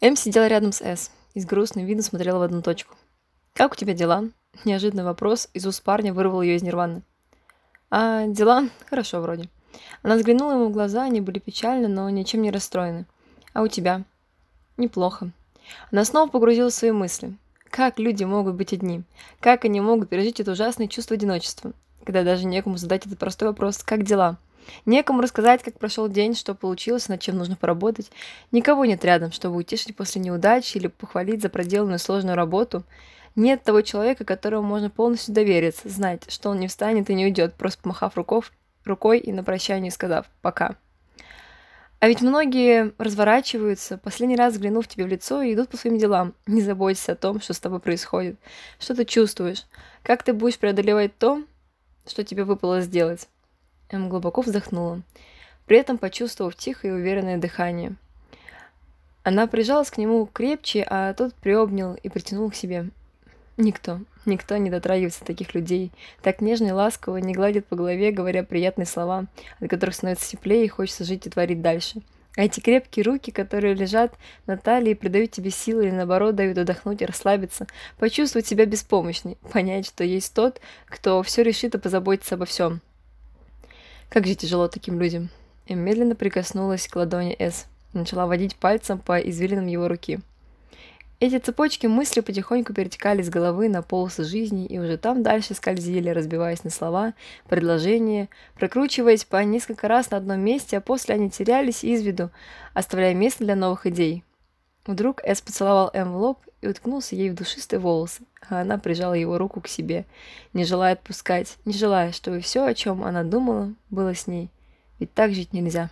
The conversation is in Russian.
Эм сидела рядом с С и с грустным видом смотрела в одну точку. «Как у тебя дела?» Неожиданный вопрос из уст парня вырвал ее из нирваны. «А, дела? Хорошо вроде». Она взглянула ему в глаза, они были печальны, но ничем не расстроены. «А у тебя?» «Неплохо». Она снова погрузилась в свои мысли. Как люди могут быть одни? Как они могут пережить это ужасное чувство одиночества? Когда даже некому задать этот простой вопрос «Как дела?». Некому рассказать, как прошел день, что получилось, над чем нужно поработать. Никого нет рядом, чтобы утешить после неудачи или похвалить за проделанную сложную работу. Нет того человека, которому можно полностью довериться, знать, что он не встанет и не уйдет, просто помахав руков, рукой и на прощание сказав «пока». А ведь многие разворачиваются, последний раз взглянув тебе в лицо и идут по своим делам, не заботясь о том, что с тобой происходит, что ты чувствуешь, как ты будешь преодолевать то, что тебе выпало сделать. Эм глубоко вздохнула, при этом почувствовав тихое и уверенное дыхание. Она прижалась к нему крепче, а тот приобнял и притянул к себе. Никто, никто не дотрагивается таких людей, так нежно и ласково не гладит по голове, говоря приятные слова, от которых становится теплее и хочется жить и творить дальше. А эти крепкие руки, которые лежат на талии, придают тебе силы или наоборот дают отдохнуть и расслабиться, почувствовать себя беспомощной, понять, что есть тот, кто все решит и позаботится обо всем. Как же тяжело таким людям. И медленно прикоснулась к ладони С. Начала водить пальцем по извилинам его руки. Эти цепочки мысли потихоньку перетекали с головы на полосы жизни и уже там дальше скользили, разбиваясь на слова, предложения, прокручиваясь по несколько раз на одном месте, а после они терялись из виду, оставляя место для новых идей. Вдруг Эс поцеловал Эм в лоб и уткнулся ей в душистые волосы, а она прижала его руку к себе, не желая отпускать, не желая, чтобы все, о чем она думала, было с ней. Ведь так жить нельзя.